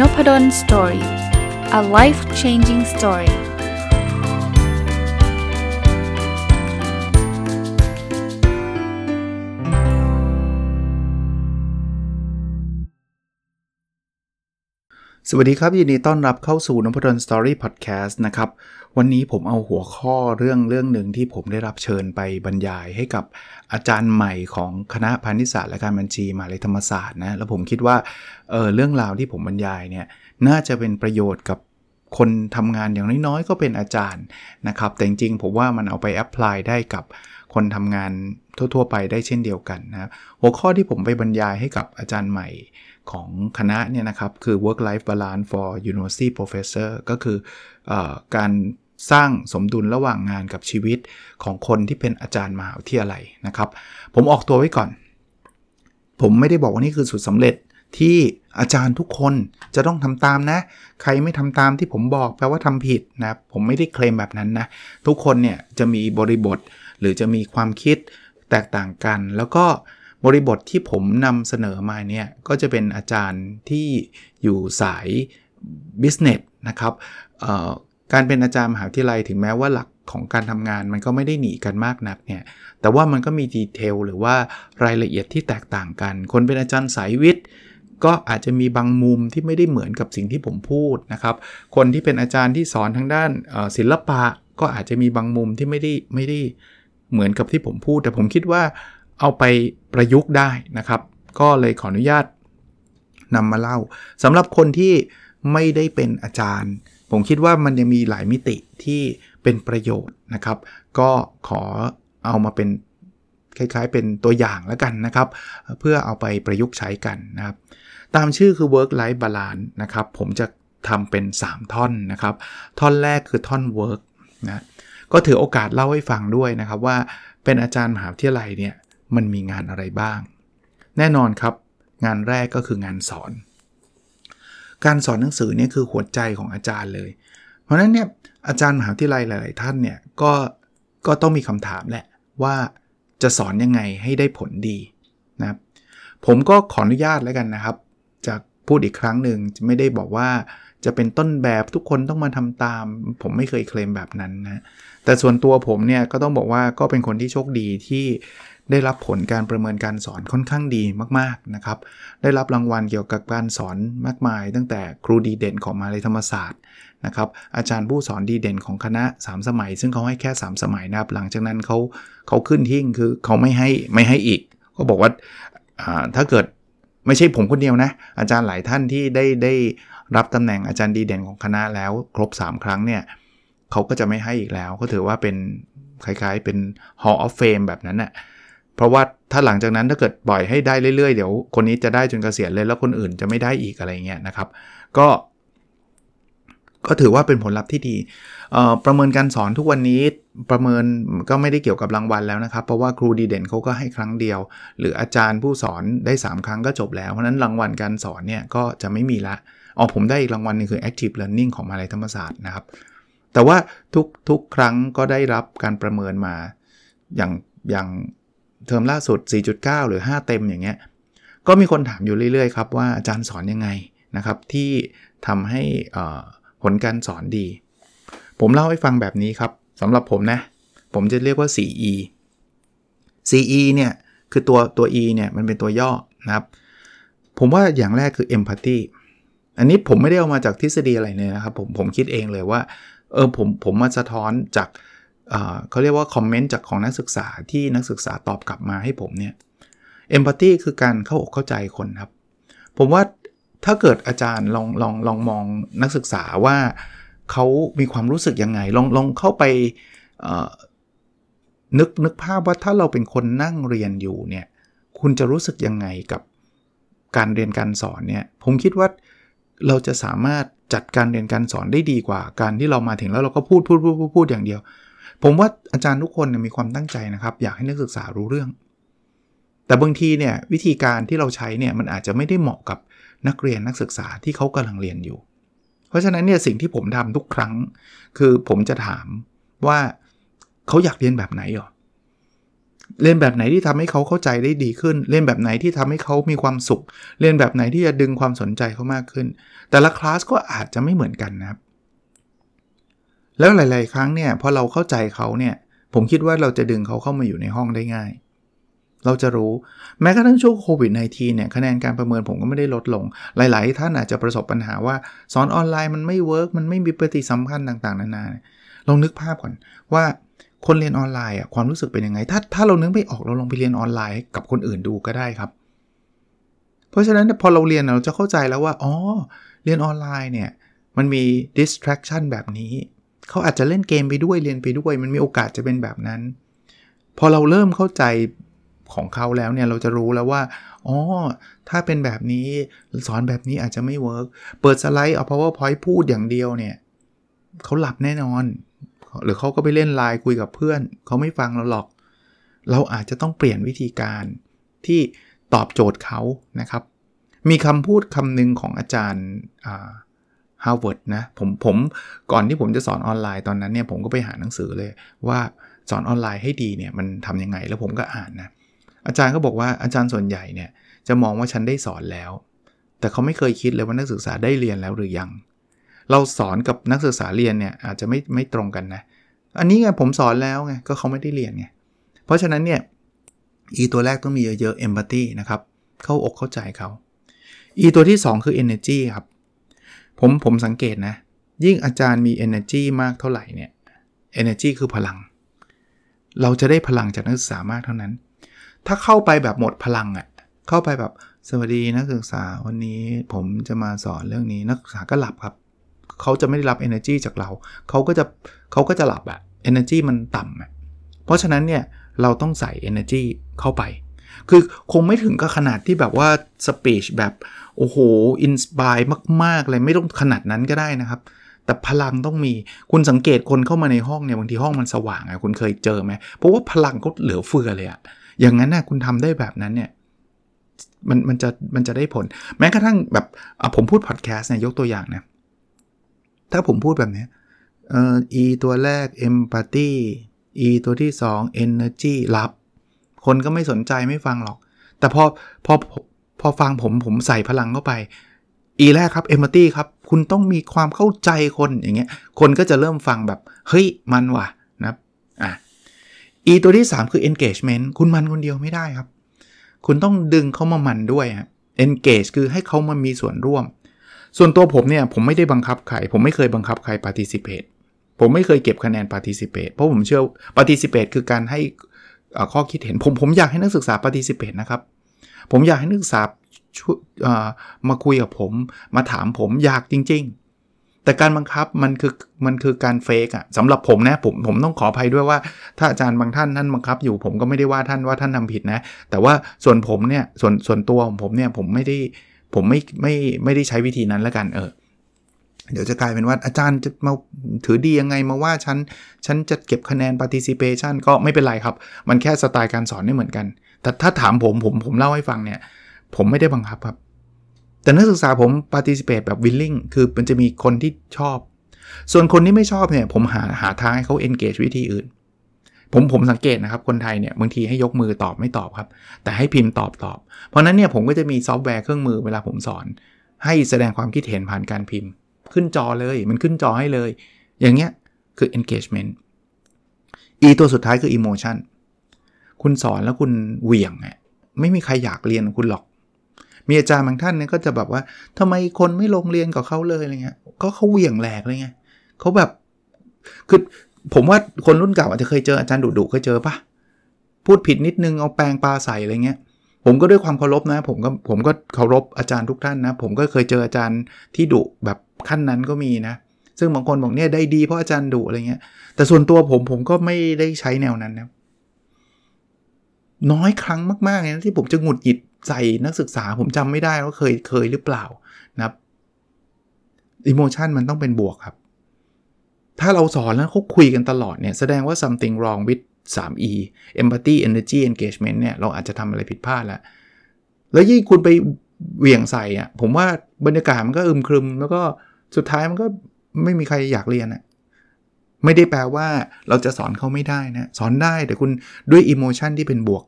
Nopadol Story a life changing story สวัสดีครับยินดีต้อนรับเข้าสู่นพดล Story พอดแคสต์นะครับ วันนี้ผมเอาหัวข้อเรื่องเรื่องหนึ่งที่ผมได้รับเชิญไปบรรยายให้กับอาจารย์ใหม่ของคณะพาณิชยศาสตร์และการบัญชีมหาลัยธรรมศาสตร์นะ แล้วผมคิดว่าเออเรื่องราวที่ผมบรรยายเนี่ยน่าจะเป็นประโยชน์กับคนทำงานอย่างน้อยๆ ก็เป็นอาจารย์นะครับ แต่จริงๆผมว่ามันเอาไปแอพพลายได้กับคนทำงานทั่ว ๆ ไปได้เช่นเดียวกันนะครับหัวข้อที่ผมไปบรรยายให้กับอาจารย์ใหม่ของคณะเนี่ยนะครับ คือ work life balance for university professor ก็คืออการ สร้างสมดุลระหว่างงานกับชีวิตของคนที่เป็นอาจารย์มหาวิทยาลัยนะครับ ผมออกตัวไว้ก่อน ผมไม่ได้บอกว่านี่คือสุดสำเร็จที่อาจารย์ทุกคนจะต้องทำตามนะ ใครไม่ทำตามที่ผมบอกแปลว่าทำผิดนะผมไม่ได้เคลมแบบนั้นนะทุกคนเนี่ยจะมีบริบท หรือจะมีความคิดแตกต่างกัน แล้วก็บริบทที่ผมนำเสนอมาเนี่ยก็จะเป็นอาจารย์ที่อยู่สาย business นะครับ การเป็นอาจารย์มหาวิทยาลัยถึงแม้ว่าหลักของการทำงานมันก็ไม่ได้หนีกันมากนักเนี่ย แต่ว่ามันก็มีดีเทลหรือว่ารายละเอียดที่แตกต่างกัน คนเป็นอาจารย์สายวิทย์ ก็อาจจะมีบางมุมที่ไม่ได้เหมือนกับสิ่งที่ผมพูดนะครับ คนที่เป็นอาจารย์ที่สอนทางด้านศิลปะ ก็อาจจะมีบางมุมที่ไม่ได้ไม่ได้เหมือนกับที่ผมพูด แต่ผมคิดว่าเอาไปประยุกต์ได้นะครับ ก็เลยขออนุญาตนำมาเล่าสำหรับคนที่ไม่ได้เป็นอาจารย์ ผมคิดว่ามันยังมีหลายมิติที่เป็นประโยชน์นะครับ ก็ขอเอามาเป็นคล้ายๆ เป็นตัวอย่างแล้วกันนะครับ เพื่อเอาไปประยุกต์ใช้กันนะครับ ตามชื่อคือ work life balance นะครับ ผมจะทำเป็น 3 ท่อนนะครับ ท่อนแรกคือท่อน work นะก็ถือโอกาสเล่าให้ฟังด้วยนะครับว่าเป็นอาจารย์มหาวิทยาลัยเนี่ยมันมีงานอะไรบ้าง แน่นอนครับ งานแรกก็คืองานสอน การสอนหนังสือเนี่ยคือหัวใจของอาจารย์เลย เพราะฉะนั้นเนี่ยอาจารย์มหาวิทยาลัยหลาย ๆ ท่านเนี่ยก็ก็ต้องมีคำถามแหละว่าจะสอนยังไงให้ได้ผลดีนะครับผมก็ขออนุญาตแล้วกันนะครับจะพูดอีกครั้งหนึ่งไม่ได้บอกว่าจะเป็นต้นแบบทุกคนต้องมาทำตาม ผมไม่เคยเคลมแบบนั้นนะแต่ส่วนตัวผมเนี่ยก็ต้องบอกว่าก็เป็นคนที่โชคดีที่ ได้รับผลการประเมินการสอนค่อนข้างดีมากๆนะครับ ได้รับรางวัลเกี่ยวกับการสอนมากมาย ตั้งแต่ครูดีเด่นของมาลัยธรรมศาสตร์นะครับ อาจารย์ผู้สอนดีเด่นของคณะ 3 สมัย ซึ่งเขาให้แค่ 3 สมัยนะครับ หลังจากนั้นเขาเขาขึ้นทิ้งคือเขาไม่ให้ไม่ให้อีก ก็บอกว่าถ้าเกิดไม่ใช่ผมคนเดียวนะ อาจารย์หลายท่านที่ได้ได้รับตำแหน่งอาจารย์ดีเด่นของคณะแล้วครบ 3 ครั้งเนี่ยเขาก็จะไม่ให้อีกแล้ว ก็ถือว่าเป็นคล้ายๆเป็น Hall of Fame แบบนั้นนะ่ะ เพราะว่าถ้าหลังจากนั้นถ้าเกิดปล่อยให้ได้เรื่อยๆ เดี๋ยวคนนี้จะได้จนเกษียณเลยแล้วคนอื่นจะไม่ได้อีกอะไรเงี้ยนะครับ ก็ ก็ถือว่าเป็นผลลัพธ์ที่ดีประเมินการสอนทุกวันนี้ประเมินก็ไม่ได้เกี่ยวกับรางวัลแล้วนะครับ เพราะว่าครูดีเด่นเขาก็ให้ครั้งเดียว หรืออาจารย์ผู้สอนได้ 3 ครั้งก็จบแล้ว เพราะนั้นรางวัลการสอนเนี่ยก็จะไม่มีละอ๋อผมได้อีกรางวัลนึงคือ active learning ของมาลัยธรรมศาสตร์นะครับ แต่ว่าทุกทุกครั้งก็ได้รับการประเมินมาอย่างอย่าง เทอมล่าสุด 4.9 หรือ 5 เต็มอย่างเงี้ย ก็มีคนถามอยู่เรื่อยๆครับว่าอาจารย์สอนยังไงนะครับที่ทำให้ผลการสอนดี ผมเล่าให้ฟังแบบนี้ครับสำหรับผมนะ ผมจะเรียกว่า 4E CE เนี่ยคือตัวตัว E เนี่ยมันเป็นตัวย่อนะครับ ผมว่าอย่างแรกคือ empathy อันนี้ผมไม่ได้เอามาจากทฤษฎีอะไรเลยนะครับ ผมผมคิดเองเลยว่า เออผมผมมาสะท้อนจาก เขาเรียกว่าคอมเมนต์จากของนักศึกษาที่นักศึกษาตอบกลับมาให้ผมเนี่ยเอมพัตตีคือการเข้าอกเข้าใจคนครับ ผมว่าถ้าเกิดอาจารย์ลองลองลองมองนักศึกษาว่าเขามีความรู้สึกยังไง ลองลองเข้าไปนึกนึกภาพว่าถ้าเราเป็นคนนั่งเรียนอยู่เนี่ยคุณจะรู้สึกยังไงกับการเรียนการสอนเนี่ยผมคิดว่าเราจะสามารถจัดการเรียนการสอนได้ดีกว่า การที่เรามาถึงแล้วเราก็พูดพูดพูดพูดอย่างเดียว ผมว่าอาจารย์ทุกคนมีความตั้งใจนะครับ อยากให้นักศึกษารู้เรื่อง แต่บางทีเนี่ยวิธีการที่เราใช้เนี่ยมันอาจจะไม่ได้เหมาะกับนักเรียนนักศึกษาที่เขากำลังเรียนอยู่ เพราะฉะนั้นเนี่ยสิ่งที่ผมทำทุกครั้ง คือผมจะถามว่าเขาอยากเรียนแบบไหนหรอเรียนแบบไหนที่ทำให้เขาเข้าใจได้ดีขึ้น เรียนแบบไหนที่ทำให้เขามีความสุข เรียนแบบไหนที่จะดึงความสนใจเขามากขึ้น แต่ละคลาสก็อาจจะไม่เหมือนกันนะครับ แล้วหลาย ๆ ครั้งเนี่ยพอเราเข้าใจเขาเนี่ยผมคิดว่าเราจะดึงเขาเข้ามาอยู่ในห้องได้ง่าย เราจะรู้แม้กระทั่งช่วงโควิด -19 เนี่ยคะแนนการประเมินผมก็ไม่ได้ลดลง หลาย ๆ ท่านอาจจะประสบปัญหาว่าสอนออนไลน์มันไม่ work มันไม่มีปฏิสัมพันธ์ต่าง ๆ นานาลองนึกภาพก่อนว่าคนเรียนออนไลน์อะความรู้สึกเป็นยังไง ถ้าถ้าเรานึกไม่ออกเราลองไปเรียนออนไลน์กับคนอื่นดูก็ได้ครับ เพราะฉะนั้นพอเราเรียนเราจะเข้าใจแล้วว่าอ๋อเรียนออนไลน์เนี่ยมันมี distraction แบบนี้ เขาอาจจะเล่นเกมไปด้วยเรียนไปด้วย มันมีโอกาสจะเป็นแบบนั้น พอเราเริ่มเข้าใจของเขาแล้วเนี่ยเราจะรู้แล้วว่าอ๋อถ้าเป็นแบบนี้สอนแบบนี้อาจจะไม่ workเปิดสไลด์เอา PowerPoint พูดอย่างเดียวเนี่ยเขาหลับแน่นอน หรือเขาก็ไปเล่นไลน์คุยกับเพื่อน เขาไม่ฟังเราหรอก เราอาจจะต้องเปลี่ยนวิธีการที่ตอบโจทย์เขานะครับ มีคำพูดคำหนึ่งของอาจารย์ ฮาวเวิร์ดนะผมผมก่อนที่ผมจะสอนออนไลน์ตอนนั้นเนี่ยผมก็ไปหาหนังสือเลยว่าสอนออนไลน์ให้ดีเนี่ยมันทำยังไงแล้วผมก็อ่านนะอาจารย์ก็บอกว่าอาจารย์ส่วนใหญ่เนี่ยจะมองว่าฉันได้สอนแล้ว แต่เขาไม่เคยคิดเลยว่านักศึกษาได้เรียนแล้วหรือยัง เราสอนกับนักศึกษาเรียนเนี่ยอาจจะไม่ไม่ตรงกันนะ อันนี้ไงผมสอนแล้วไงก็เขาไม่ได้เรียนไงเพราะฉะนั้นเนี่ย e ตัวแรกต้องมีเยอะๆ empathy นะครับ เข้าอกเข้าใจเขา e ตัวที่ 2 คือ energy ครับ ผมผมสังเกตนะ ยิ่งอาจารย์มี energy มากเท่าไหร่เนี่ย energy คือพลัง เราจะได้พลังจากนักศึกษามากเท่านั้น ถ้าเข้าไปแบบหมดพลังอะ่ะเข้าไปแบบสวัสดีนักศึกษาวันนี้ผมจะมาสอนเรื่องนี้นักศึกษาก็หลับครับ เขาจะไม่ได้รับ energy จากเรา เขาก็จะเขาก็จะหลับอะ energy มันต่ำอะเพราะฉะนั้นเนี่ยเราต้องใส่ energy เข้าไป คือคงไม่ถึงก็ขนาดที่แบบว่า speech แบบโอ้โห inspire มากๆเลยไม่ต้องขนาดนั้นก็ได้นะครับ แต่พลังต้องมีคุณสังเกตคนเข้ามาในห้องเนี่ยบางทีห้องมันสว่างอะคุณเคยเจอไหมเพราะว่าพลังเขาเหลือเฟือเลยอะอย่างนั้นนะคุณทำได้แบบนั้นเนี่ยมันมันจะมันจะได้ผล แม้กระทั่งแบบผมพูดพอดแคสต์เนี่ยยกตัวอย่างนะถ้าผมพูดแบบนี้เอ่อ e ตัวแรก empathy e ตัวที่ 2 energy รับ คนก็ไม่สนใจไม่ฟังหรอก แต่พอพอพอฟังผมผมใส่พลังเข้าไป e แรกครับ empathy ครับ คุณต้องมีความเข้าใจคนอย่างเงี้ย คนก็จะเริ่มฟังแบบ เฮ้ยมันว่ะนะอะ e ตัวที่ 3 คือ engagement คุณมันคนเดียวไม่ได้ครับ คุณต้องดึงเขามามันด้วย engage คือให้เขามามีส่วนร่วม ส่วนตัวผมเนี่ย ผมไม่ได้บังคับใคร ผมไม่เคยบังคับใคร participate ผมไม่เคยเก็บคะแนน participate เพราะผมเชื่อ participate คือการให้ ข้อคิดเห็นผมผมอยากให้นักศึกษา participate นะครับ ผมอยากให้นักศึกษามาคุยกับผม มาถามผมอยากจริง ๆ แต่การบังคับมันคือมันคือการเฟกอะสำหรับผมนะผมผมต้องขออภัยด้วยว่า ถ้าอาจารย์บางท่านท่านบังคับอยู่ผมก็ไม่ได้ว่าท่านว่าท่านทาผิดนะ แต่ว่าส่วนผมเนี่ยส่วนส่วนตัวของผมเนี่ยผมไม่ได้ผมไม่ไม่ไม่ได้ใช้วิธีนั้นล้วกันเออ เดี๋ยวจะกลายเป็นว่าอาจารย์จะมาถือดียังไงมาว่าฉัน ฉันจะเก็บคะแนน participation ก็ไม่เป็นไรครับ มันแค่สไตล์การสอนไม่เหมือนกัน แต่ถ้าถามผมผมผมเล่าให้ฟังเนี่ย ผมไม่ได้บังคับครับ แต่นักศึกษาผม participate แบบ willing คือมันจะมีคนที่ชอบ ส่วนคนที่ไม่ชอบเนี่ยผมหาหาทางให้เขา engage วิธีอื่น ผมผมสังเกตนะครับ คนไทยเนี่ยบางทีให้ยกมือตอบไม่ตอบครับ แต่ให้พิมพ์ตอบตอบ เพราะนั้นเนี่ยผมก็จะมีซอฟต์แวร์เครื่องมือเวลาผมสอน ให้แสดงความคิดเห็นผ่านการพิมพ์ ขึ้นจอเลย มันขึ้นจอให้เลย อย่างเงี้ยคือ engagement อีตัวสุดท้ายคือ emotion คุณสอนแล้วคุณเหวี่ยงอะไม่มีใครอยากเรียนคุณหรอก มีอาจารย์บางท่านเนี่ยก็จะแบบว่าทำไมคนไม่ลงเรียนกับเขาเลยอะไรเงี้ยก็เขาเหวี่ยงแหลกเลยไงเขาแบบคือผมว่าคนรุ่นเก่าอาจจะเคยเจออาจารย์ดุดุเคยเจอปะพูดผิดนิดนึงเอาแปลงปลาใส่อะไรเงี้ย ผมก็ด้วยความเคารพนะ ผมก็ผมก็เคารพอาจารย์ทุกท่านนะ ผมก็เคยเจออาจารย์ที่ดุแบบขั้นนั้นก็มีนะ ซึ่งบางคนบอกเนี่ยได้ดีเพราะอาจารย์ดุอะไรเงี้ย แต่ส่วนตัวผมผมก็ไม่ได้ใช้แนวนั้นนะ น้อยครั้งมากๆเลยนะที่ผมจะหงุดหงิดใส่นักศึกษา ผมจำไม่ได้ว่าเคยเคยหรือเปล่านะครับอิโมชันมันต้องเป็นบวกครับ ถ้าเราสอนแล้วเขาคุยกันตลอดเนี่ย แสดงว่า something wrong with 3E empathy energy engagement เนี่ยเราอาจจะทำอะไรผิดพลาดแล้ว แล้วยิ่งคุณไปเหวี่ยงใส่อะผมว่าบรรยากาศมันก็อึมครึม แล้วก็สุดท้ายมันก็ไม่มีใครอยากเรียนอะไม่ได้แปลว่าเราจะสอนเขาไม่ได้นะสอนได้แต่คุณด้วยอิโมชันที่เป็นบวก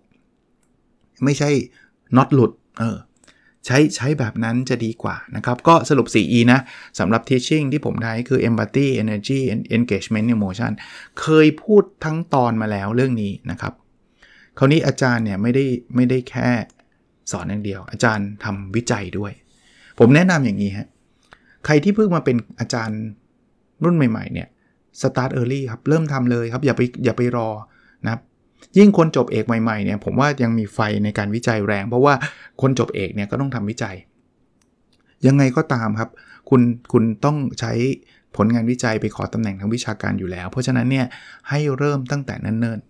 ไม่ใช่น็อตหลุดเออ ใช้ใช้แบบนั้นจะดีกว่านะครับก็สรุป 4E นะสำหรับ teaching ที่ผมได้คือ empathy energy engagement emotion เคยพูดทั้งตอนมาแล้วเรื่องนี้นะครับ คราวนี้อาจารย์เนี่ยไม่ได้ไม่ได้แค่สอนอย่างเดียว อาจารย์ทำวิจัยด้วย ผมแนะนำอย่างนี้ฮะใครที่เพิ่งมาเป็นอาจารย์รุ่นใหม่ ๆ เนี่ย start early ครับ เริ่มทำเลยครับ อย่าไปอย่าไปรอนะครับ ยิ่งคนจบเอกใหม่ๆเนี่ยผมว่ายังมีไฟในการวิจัยแรง เพราะว่าคนจบเอกเนี่ยก็ต้องทำวิจัย ยังไงก็ตามครับ คุณคุณต้องใช้ผลงานวิจัยไปขอตำแหน่งทางวิชาการอยู่แล้ว เพราะฉะนั้นเนี่ยให้เริ่มตั้งแต่เนิ่น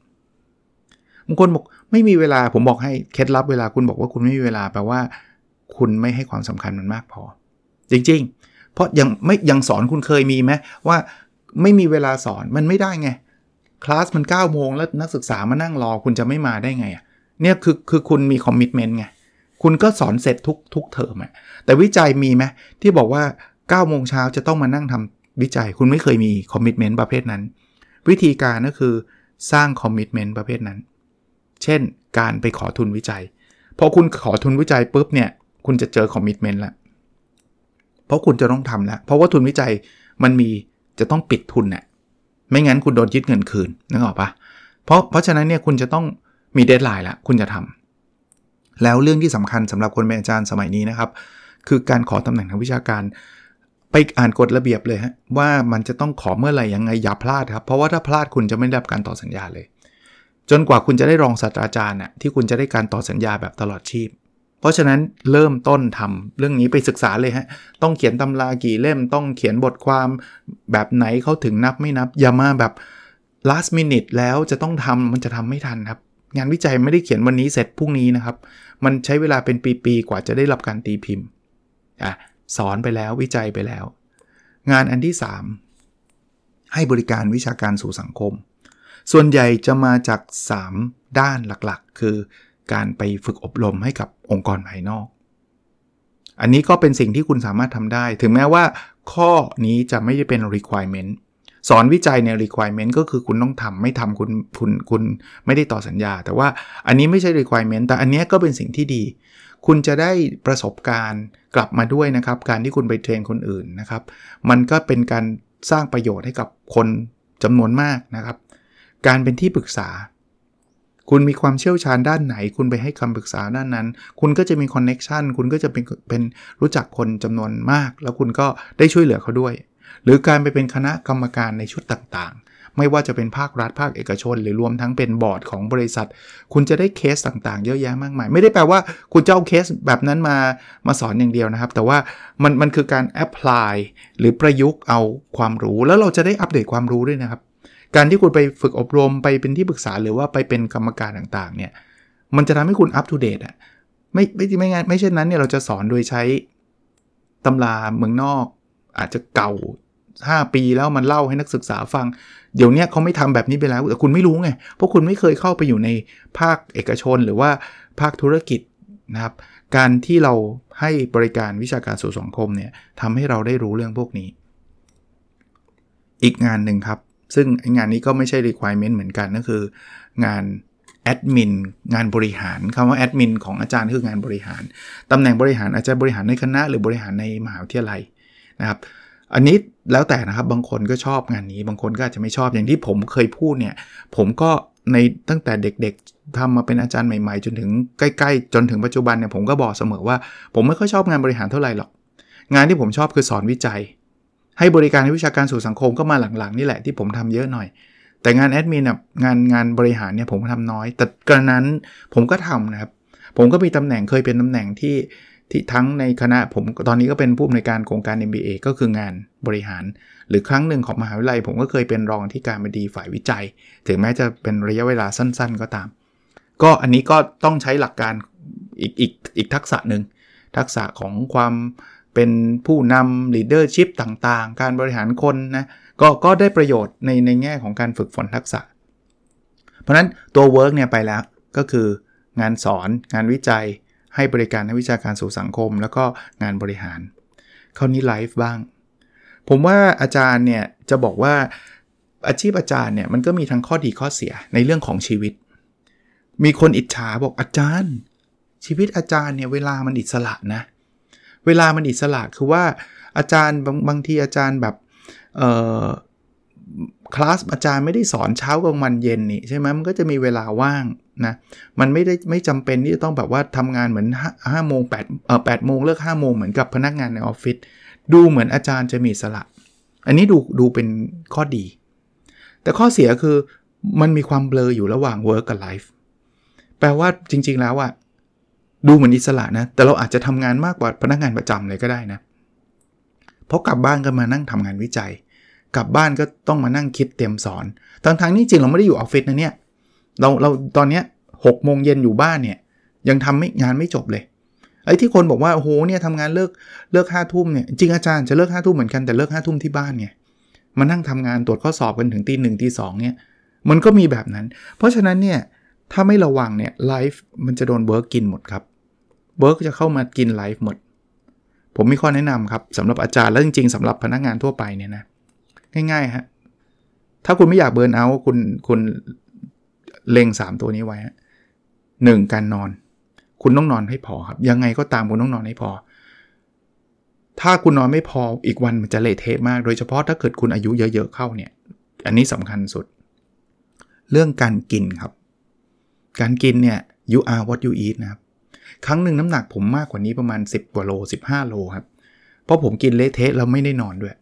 ๆบางคนบอกไม่มีเวลาผมบอกให้เคล็ดลับเวลาคุณบอกว่าคุณไม่มีเวลาแปลว่า คุณไม่ให้ความสำคัญมันมากพอ จริง ๆ เพราะยังไม่ยังสอนคุณเคยมีไหมว่าไม่มีเวลาสอนมันไม่ได้ไง คลาสมัน9ก้าโมงแล้วนักศึกษามานั่งรอคุณจะไม่มาได้ไงอะเนี่ยคือคือคุณมีคอมมิชเมนต์ไง คุณก็สอนเสร็จทุกทุกเทอมอะแต่วิจัยมีไหมที่บอกว่า9ก้าโมงเช้าจะต้องมานั่งทำวิจัย คุณไม่เคยมีคอมมิชเมนต์ประเภทนั้น วิธีการก็คือสร้าง commitment ประเภทนั้น เช่น การไปขอทุนวิจัยพอคุณขอทุนวิจัยปุ๊บเนี่ยคุณจะเจอ commitment ละเพราะคุณจะต้องทำแล้วเพราะว่าทุนวิจัยมันมีจะต้องปิดทุนเนี่ย ไม่งั้นคุณโดนยึดเงินคืนนึกออกปะเพราะเพราะฉะนั้นเนี่ยคุณจะต้องมี deadline ละคุณจะทำแล้วเรื่องที่สำคัญสำหรับคนเป็นอาจารย์สมัยนี้นะครับ คือการขอตำแหน่งทางวิชาการ ไปอ่านกฎระเบียบเลยฮะว่ามันจะต้องขอเมื่อไหร่ยังไงอย่าพลาดครับ เพราะว่าถ้าพลาดคุณจะไม่ได้รับการต่อสัญญาเลย จนกว่าคุณจะได้รองศาสตราจารย์น่ะที่คุณจะได้การต่อสัญญาแบบตลอดชีพ ราะฉะนั้นเริ่มต้นทำเรื่องนี้ไปศึกษาเลยฮะ ต้องเขียนตำรากี่เล่ม ต้องเขียนบทความแบบไหนเขาถึงนับไม่นับ อย่ามาแบบ last minute แล้วจะต้องทำมันจะทำไม่ทันครับ งานวิจัยไม่ได้เขียนวันนี้เสร็จพรุ่งนี้นะครับ มันใช้เวลาเป็นปีๆกว่าจะได้รับการตีพิมพ์อะสอนไปแล้ววิจัยไปแล้ว งานอันที่ 3 ให้บริการวิชาการสู่สังคม ส่วนใหญ่จะมาจาก 3 ด้านหลักๆ คือ การไปฝึกอบรมให้กับองค์กรภายนอก อันนี้ก็เป็นสิ่งที่คุณสามารถทำได้ ถึงแม้ว่าข้อนี้จะไม่ได้เป็น requirement สอนวิจัยใน requirement ก็คือคุณต้องทำไม่ทำคุณคุณคุณไม่ได้ต่อสัญญา แต่ว่าอันนี้ไม่ใช่ requirement แต่อันนี้ก็เป็นสิ่งที่ดี คุณจะได้ประสบการณ์กลับมาด้วยนะครับ การที่คุณไป train คนอื่นนะครับ มันก็เป็นการสร้างประโยชน์ให้กับคนจำนวนมากนะครับ การเป็นที่ปรึกษา คุณมีความเชี่ยวชาญด้านไหน คุณไปให้คำปรึกษาด้านนั้น คุณก็จะมี connection คุณก็จะเป็นเป็นรู้จักคนจำนวนมาก แล้วคุณก็ได้ช่วยเหลือเขาด้วย หรือการไปเป็นคณะกรรมการในชุดต่างๆ ไม่ว่าจะเป็นภาครัฐภาคเอกชน หรือรวมทั้งเป็นบอร์ดของบริษัท คุณจะได้เคสต่างๆ เยอะแยะมากมาย ไม่ได้แปลว่าคุณจะเอาเคสแบบนั้นมามาสอนอย่างเดียวนะครับ แต่ว่ามันมันคือการ apply หรือประยุกต์เอาความรู้ แล้วเราจะได้อัปเดตความรู้ด้วยนะครับ การที่คุณไปฝึกอบรมไปเป็นที่ปรึกษาหรือว่าไปเป็นกรรมการต่างๆเนี่ยมันจะทำให้คุณ up to date อะไม่ไม่ไม่งั้นไม่เช่นนั้นเนี่ยเราจะสอนโดยใช้ตำราเมืองนอก อาจจะเก่า 5 ปีแล้วมันเล่าให้นักศึกษาฟัง เดี๋ยวนี้เขาไม่ทำแบบนี้ไปแล้วแต่คุณไม่รู้ไงเพราะคุณไม่เคยเข้าไปอยู่ในภาคเอกชนหรือว่าภาคธุรกิจนะครับ การที่เราให้บริการวิชาการสู่สังคมเนี่ยทำให้เราได้รู้เรื่องพวกนี้ อีกงานหนึ่งครับ ซึ่งงานนี้ก็ไม่ใช่ requirement เหมือนกันก็คือ งานแอดมินงานบริหารคำว่าแอดมินของอาจารย์คืองานบริหารตำแหน่งบริหารอาจจะบริหารในคณะหรือบริหารในมหาวิทยาลัยนะครับ อันนี้แล้วแต่นะครับบางคนก็ชอบงานนี้ บางคนก็อาจจะไม่ชอบอย่างที่ผมเคยพูดเนี่ย ผมก็ในตั้งแต่เด็กๆทำมาเป็นอาจารย์ใหม่ๆ จนถึงใกล้ๆ จนถึงปัจจุบันเนี่ยผมก็บอกเสมอว่า ผมไม่ค่อยชอบงานบริหารเท่าไหร่หรอก งานที่ผมชอบคือสอนวิจัย ให้บริการวิชาการสู่สังคมก็มาหลังๆ นี่แหละที่ผมทำเยอะหน่อย แต่งานแอดมินงานงานบริหารเนี่ยผมทำน้อย แต่กระนั้นผมก็ทำนะครับ ผมก็มีตำแหน่งเคยเป็นตำแหน่งที่ที่ทั้งในคณะผมตอนนี้ก็เป็นผู้อำนวยการโครงการ MBA ก็คืองานบริหาร หรือครั้งหนึ่งของมหาวิทยาลัย ผมก็เคยเป็นรองที่การบดีฝ่ายวิจัย ถึงแม้จะเป็นระยะเวลาสั้น ๆ ก็ตาม ก็อันนี้ก็ต้องใช้หลักการอีกอีกอีกทักษะหนึ่งทักษะของความ เป็นผู้นำ leadership ต่างๆ การบริหารคนนะก็ก็ได้ประโยชน์ในในแง่ของการฝึกฝนทักษะ เพราะนั้นตัว work เนี่ยไปแล้วก็คืองานสอนงานวิจัยให้บริการนักวิชาการสู่สังคม แล้วก็งานบริหาร คราวนี้ไลฟ์บ้าง ผมว่าอาจารย์เนี่ยจะบอกว่าอาชีพอาจารย์เนี่ยมันก็มีทั้งข้อดีข้อเสียในเรื่องของชีวิต มีคนอิจฉาบอกอาจารย์ ชีวิตอาจารย์เนี่ยเวลามันอิสระนะเเวลามันอิสระคือว่าอาจารย์บางบางทีอาจารย์แบบเอ่อคลาสอาจารย์ไม่ได้สอนเช้ากลางวันเย็นนี่ใช่ไหมมันก็จะมีเวลาว่างนะมันไม่ได้ไม่จำเป็นที่จะต้องแบบว่าทำงานเหมือนห้าโมงแปดเอ่อแปดโมงเลิกห้าโมงเหมือนกับพนักงานในออฟฟิศดูเหมือนอาจารย์จะมีอิสระอันนี้ดูดูเป็นข้อดี แต่ข้อเสียคือมันมีความเบลออยู่ระหว่าง work กับ life แปลว่าจริง ๆ แล้วอะ ดูเหมือนอิสระนะ แต่เราอาจจะทำงานมากกว่าพนักงานประจำเลยก็ได้นะ เพราะกลับบ้านก็มานั่งทำงานวิจัย กลับบ้านก็ต้องมานั่งคิดเตรียมสอนทั้งๆนี่จริงเราไม่ได้อยู่ออฟฟิศนะเนี่ย เราเราตอนเนี้ยหกโมงเย็นอยู่บ้านเนี่ย ยังทำไม่งานไม่จบเลย ไอ้ที่คนบอกว่าโอ้โหเนี่ยทำงานเลิกเลิกห้าทุ่มเนี่ยจริงอาจารย์จะเลิกห้าทุ่มเหมือนกันแต่เลิกห้าทุ่มที่บ้านไงมานั่งทำงานตรวจข้อสอบกันถึงตีหนึ่งตีสองเนี่ยมันก็มีแบบนั้น เพราะฉะนั้นเนี่ยถ้าไม่ระวังเนี่ยไลฟ์มันจะโดนเบิร์กกินหมดครับ เบิร์กจะเข้ามากินไลฟ์หมด ผมมีข้อแนะนำครับสำหรับอาจารย์และจริง ๆสำหรับพนักงานทั่วไปเนี่ยนะง่ายๆฮะถ้าคุณไม่อยากเบิร์นเอาคุณคุณเล็ง 3 ตัวนี้ไว้หนึ่งการนอน คุณต้องนอนให้พอครับ ยังไงก็ตามคุณต้องนอนให้พอ ถ้าคุณนอนไม่พออีกวันมันจะเละเทะมาก โดยเฉพาะถ้าเกิดคุณอายุเยอะๆเข้าเนี่ย อันนี้สำคัญสุด เรื่องการกินครับ การกินเนี่ย you are what you eat นะครับ ครั้งหนึ่งน้ำหนักผมมากกว่านี้ประมาณ 10 กว่าโล 15 โลครับ เพราะผมกินเละเทะแล้วไม่ได้นอนด้วย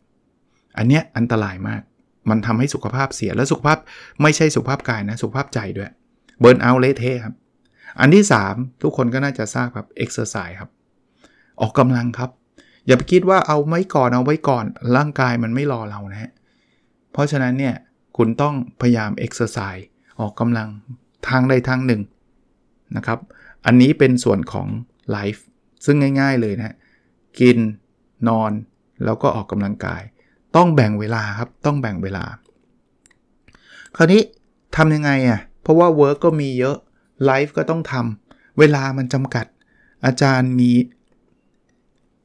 อันเนี้ยอันตรายมาก มันทำให้สุขภาพเสียและสุขภาพไม่ใช่สุขภาพกายนะ สุขภาพใจด้วย burnout เละเทะครับ อันที่ 3 ทุกคนก็น่าจะทราบครับ exercise ครับ ออกกำลังครับ อย่าไปคิดว่าเอาไว้ก่อนเอาไว้ก่อน ร่างกายมันไม่รอเรานะฮะ เพราะฉะนั้นเนี่ยคุณต้องพยายาม exercise ออกกำลังทางใดทางหนึ่งนะครับ อันนี้เป็นส่วนของ life ซึ่งง่ายๆเลยนะกินนอนแล้วก็ออกกำลังกาย ต้องแบ่งเวลาครับ ต้องแบ่งเวลา คราวนี้ทำยังไงอะ่ะ เพราะว่า work ก็มีเยอะ life ก็ต้องทำเวลามันจำกัด อาจารย์มี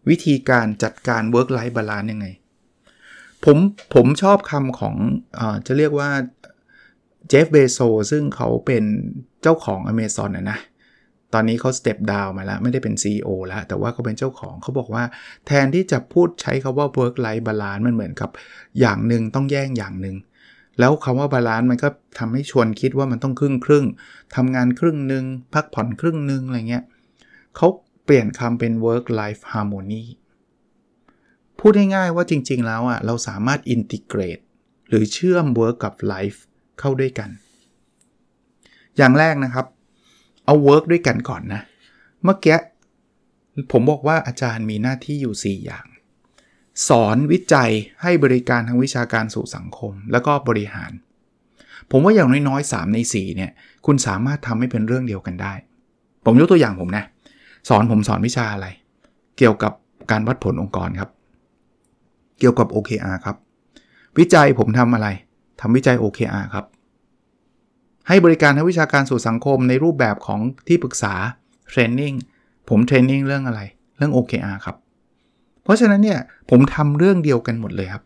วิธีการจัดการ work life balance ยังไง ผมผมชอบคำของอจะเรียกว่า Jeff Bezos ซึ่งเขาเป็นเจ้าของ Amazon นะนะ ตอนนี้เขา step down มาแล้ว ไม่ได้เป็น CEO แล้ว แต่ว่าเขาเป็นเจ้าของเขาบอกว่า แทนที่จะพูดใช้คำว่า work life balance มันเหมือนกับอย่างหนึ่งต้องแย่งอย่างหนึ่งแล้วคำว่า balance มันก็ทำให้ชวนคิดว่ามันต้องครึ่งครึ่งทำงานครึ่งหนึ่งพักผ่อนครึ่งหนึ่งอะไรเงี้ยเขาเปลี่ยนคำเป็น work life harmony พูดง่ายๆว่าจริงๆแล้วอะเราสามารถ integrate หรือเชื่อม work กับ life เข้าด้วยกัน อย่างแรกนะครับ เอา work ด้วยกันก่อนนะ เมื่อกี้ผมบอกว่าอาจารย์มีหน้าที่อยู่ 4 อย่าง สอนวิจัยให้บริการทางวิชาการสู่สังคม แล้วก็บริหาร ผมว่าอย่างน้อยๆ 3 ใน 4 เนี่ย คุณสามารถทำให้เป็นเรื่องเดียวกันได้ ผมยกตัวอย่างผมนะ สอนผมสอนวิชาอะไร เกี่ยวกับการวัดผลองค์กรครับ เกี่ยวกับ OKR ครับ วิจัยผมทำอะไรทำวิจัย OKR ครับ ให้บริการทางวิชาการสู่สังคมในรูปแบบของที่ปรึกษาเทรนนิ่งผมเทรนนิ่งเรื่องอะไรเรื่อง OKR ครับ เพราะฉะนั้นเนี่ยผมทำเรื่องเดียวกันหมดเลยครับ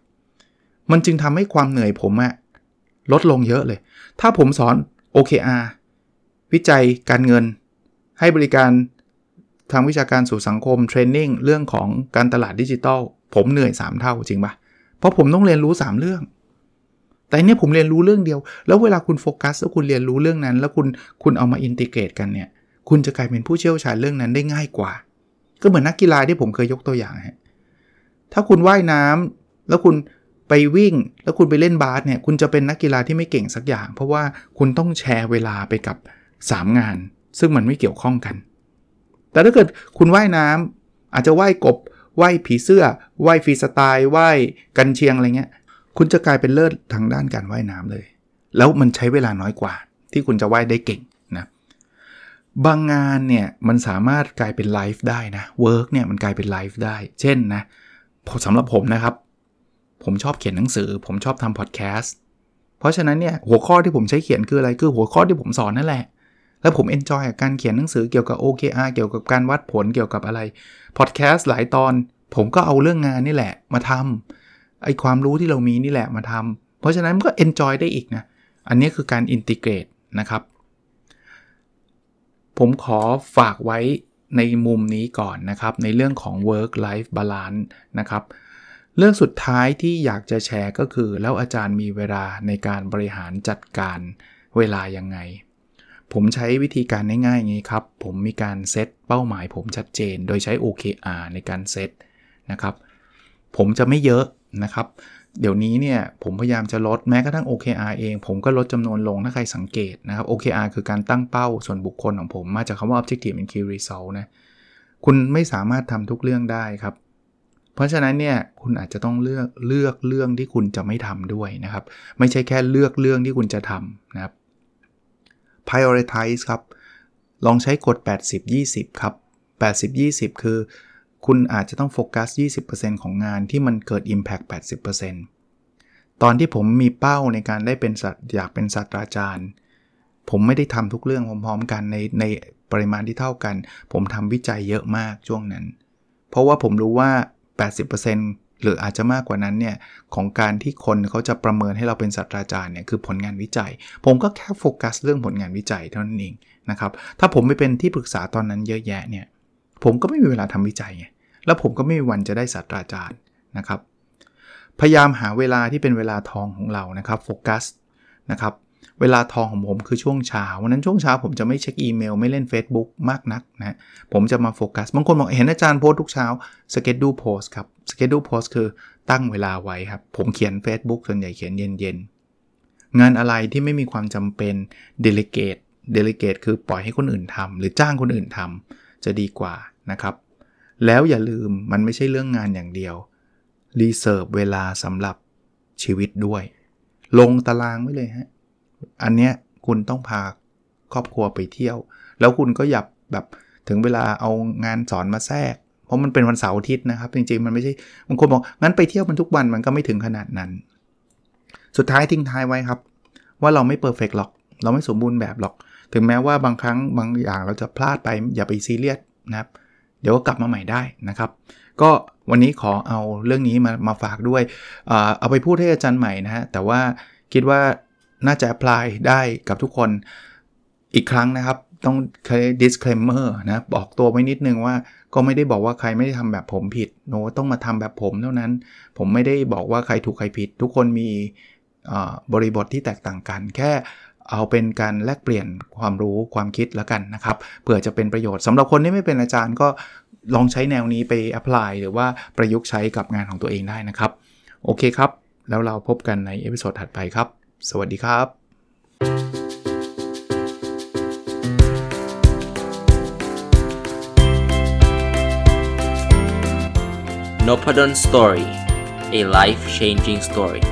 มันจึงทำให้ความเหนื่อยผมอะลดลงเยอะเลย ถ้าผมสอน OKR วิจัยการเงิน ให้บริการทางวิชาการสู่สังคม training เรื่องของการตลาดดิจิทัลผมเหนื่อย 3 เท่าจริงปะเพราะผมต้องเรียนรู้ 3 เรื่อง แต่เนี่ยผมเรียนรู้เรื่องเดียว แล้วเวลาคุณโฟกัสแล้วคุณเรียนรู้เรื่องนั้น แล้วคุณคุณเอามา integrate กันเนี่ย คุณจะกลายเป็นผู้เชี่ยวชาญเรื่องนั้นได้ง่ายกว่า ก็เหมือนนักกีฬาที่ผมเคยยกตัวอย่างฮะถ้าคุณว่ายน้ำแล้วคุณไปวิ่ง แล้วคุณไปเล่นบาสเนี่ย คุณจะเป็นนักกีฬาที่ไม่เก่งสักอย่าง เพราะว่าคุณต้องแชร์เวลาไปกับ 3 งาน ซึ่งมันไม่เกี่ยวข้องกัน แต่ถ้าเกิดคุณว่ายน้ำอาจจะว่ายกบว่ายผีเสื้อว่ายฟรีสไตล์ว่ายกรรเชียงอะไรเงี้ย คุณจะกลายเป็นเลิศทางด้านการว่ายน้ำเลย แล้วมันใช้เวลาน้อยกว่า ที่คุณจะว่ายได้เก่งนะบางงานเนี่ยมันสามารถกลายเป็น life ได้นะ work เนี่ยมันกลายเป็น life ได้ เช่นนะสำหรับผมนะครับ ผมชอบเขียนหนังสือ ผมชอบทำพอดแคสต์เพราะฉะนั้นเนี่ยหัวข้อที่ผมใช้เขียนคืออะไรคือหัวข้อที่ผมสอนนั่นแหละ แล้วผม enjoy กับการเขียนหนังสือเกี่ยวกับ OKR เกี่ยวกับการวัดผลเกี่ยวกับอะไรพอดแคสต์หลายตอน ผมก็เอาเรื่องงานนี่แหละมาทำ ไอความรู้ที่เรามีนี่แหละมาทำเพราะฉะนั้นมันก็ enjoy ได้อีกนะ อันนี้คือการ integrate นะครับ ผมขอฝากไว้ในมุมนี้ก่อนนะครับ ในเรื่องของ work life balance นะครับ เรื่องสุดท้ายที่อยากจะแชร์ก็คือ แล้วอาจารย์มีเวลาในการบริหารจัดการเวลายังไง ผมใช้วิธีการง่ายๆงี้ครับ ผมมีการเซตเป้าหมายผมชัดเจน โดยใช้ OKR ในการเซตนะครับ ผมจะไม่เยอะ นะครับ เดี๋ยวนี้เนี่ยผมพยายามจะลดแม้กระทั่ง OKR เอง ผมก็ลดจำนวนลงถ้าใครสังเกตนะครับ OKR คือการตั้งเป้าส่วนบุคคลของผม มาจากคำว่า Objective and Key Result นะคุณไม่สามารถทำทุกเรื่องได้ครับเพราะฉะนั้นเนี่ยคุณอาจจะต้องเลือกเลือกเรื่องที่คุณจะไม่ทำด้วยนะครับ ไม่ใช่แค่เลือกเรื่องที่คุณจะทำนะครับ prioritize ครับ ลองใช้กฎ 80-20 ครับ 80-20 คือ คุณอาจจะต้องโฟกัส 20%ของงานที่มันเกิด Impact 80%ตอนที่ผมมีเป้าในการได้เป็นสัตอยากเป็นศาสตราจารย์ ผมไม่ได้ทำทุกเรื่องพร้อมๆ กันในในปริมาณที่เท่ากัน ผมทำวิจัยเยอะมากช่วงนั้น เพราะว่าผมรู้ว่า 80%หรืออาจจะมากกว่านั้นเนี่ย ของการที่คนเขาจะประเมินให้เราเป็นศาสตราจารย์เนี่ยคือผลงานวิจัย ผมก็แค่โฟกัสเรื่องผลงานวิจัยเท่านั้นเองนะครับ ถ้าผมไม่เป็นที่ปรึกษาตอนนั้นเยอะแยะเนี่ยผมก็ไม่มีเวลาทำวิจัยไง แล้วผมก็ไม่มีวันจะได้ศาสตราจารย์นะครับ พยายามหาเวลาที่เป็นเวลาทองของเรานะครับโฟกัสนะครับเวลาทองของผมคือช่วงเช้าวันนั้นช่วงเช้าผมจะไม่เช็คอีเมล ไม่เล่น Facebook มากนักนะผมจะมาโฟกัส บางคนบอกเห็นอาจารย์โพสต์ทุกเช้า schedule post ครับ schedule post คือตั้งเวลาไว้ครับ ผมเขียน Facebook ส่วนใหญ่เขียนเย็นๆ งานอะไรที่ไม่มีความจำเป็น delegate delegate คือปล่อยให้คนอื่นทำหรือจ้างคนอื่นทำจะดีกว่านะครับ แล้วอย่าลืมมันไม่ใช่เรื่องงานอย่างเดียวreserve เวลาสำหรับชีวิตด้วย ลงตารางไว้เลยฮะ อันเนี้ยคุณต้องพาครอบครัวไปเที่ยว แล้วคุณก็อย่าแบบถึงเวลาเอางานสอนมาแทรก เพราะมันเป็นวันเสาร์อาทิตย์นะครับ จริงๆ มันไม่ใช่บางคนบอกงั้นไปเที่ยวมันทุกวันมันก็ไม่ถึงขนาดนั้น สุดท้ายทิ้งท้ายไว้ครับ ว่าเราไม่ perfect หรอก เราไม่สมบูรณ์แบบหรอก ถึงแม้ว่าบางครั้งบางอย่างเราจะพลาดไปอย่าไปซีเรียสนะครับ เดี๋ยวก็กลับมาใหม่ได้นะครับ ก็วันนี้ขอเอาเรื่องนี้มามาฝากด้วย เอาไปพูดให้อาจารย์ใหม่นะฮะ แต่ว่าคิดว่าน่าจะ apply ได้กับทุกคนอีกครั้งนะครับ ต้อง disclaimer นะบอกตัวไว้นิดนึงว่าก็ไม่ได้บอกว่าใครไม่ได้ทำแบบผมผิดโนต้องมาทำแบบผมเท่านั้น ผมไม่ได้บอกว่าใครถูกใครผิด ทุกคนมีบริบทที่แตกต่างกัน แค่ เอาเป็นการแลกเปลี่ยนความรู้ความคิดแล้วกันนะครับเผื่อจะเป็นประโยชน์สำหรับคนที่ไม่เป็นอาจารย์ก็ลองใช้แนวนี้ไป apply หรือว่าประยุกต์ใช้กับงานของตัวเองได้นะครับ โอเคครับ แล้วเราพบกันใน episode ถัดไปครับ สวัสดีครับ n o p a d o n Story a life changing story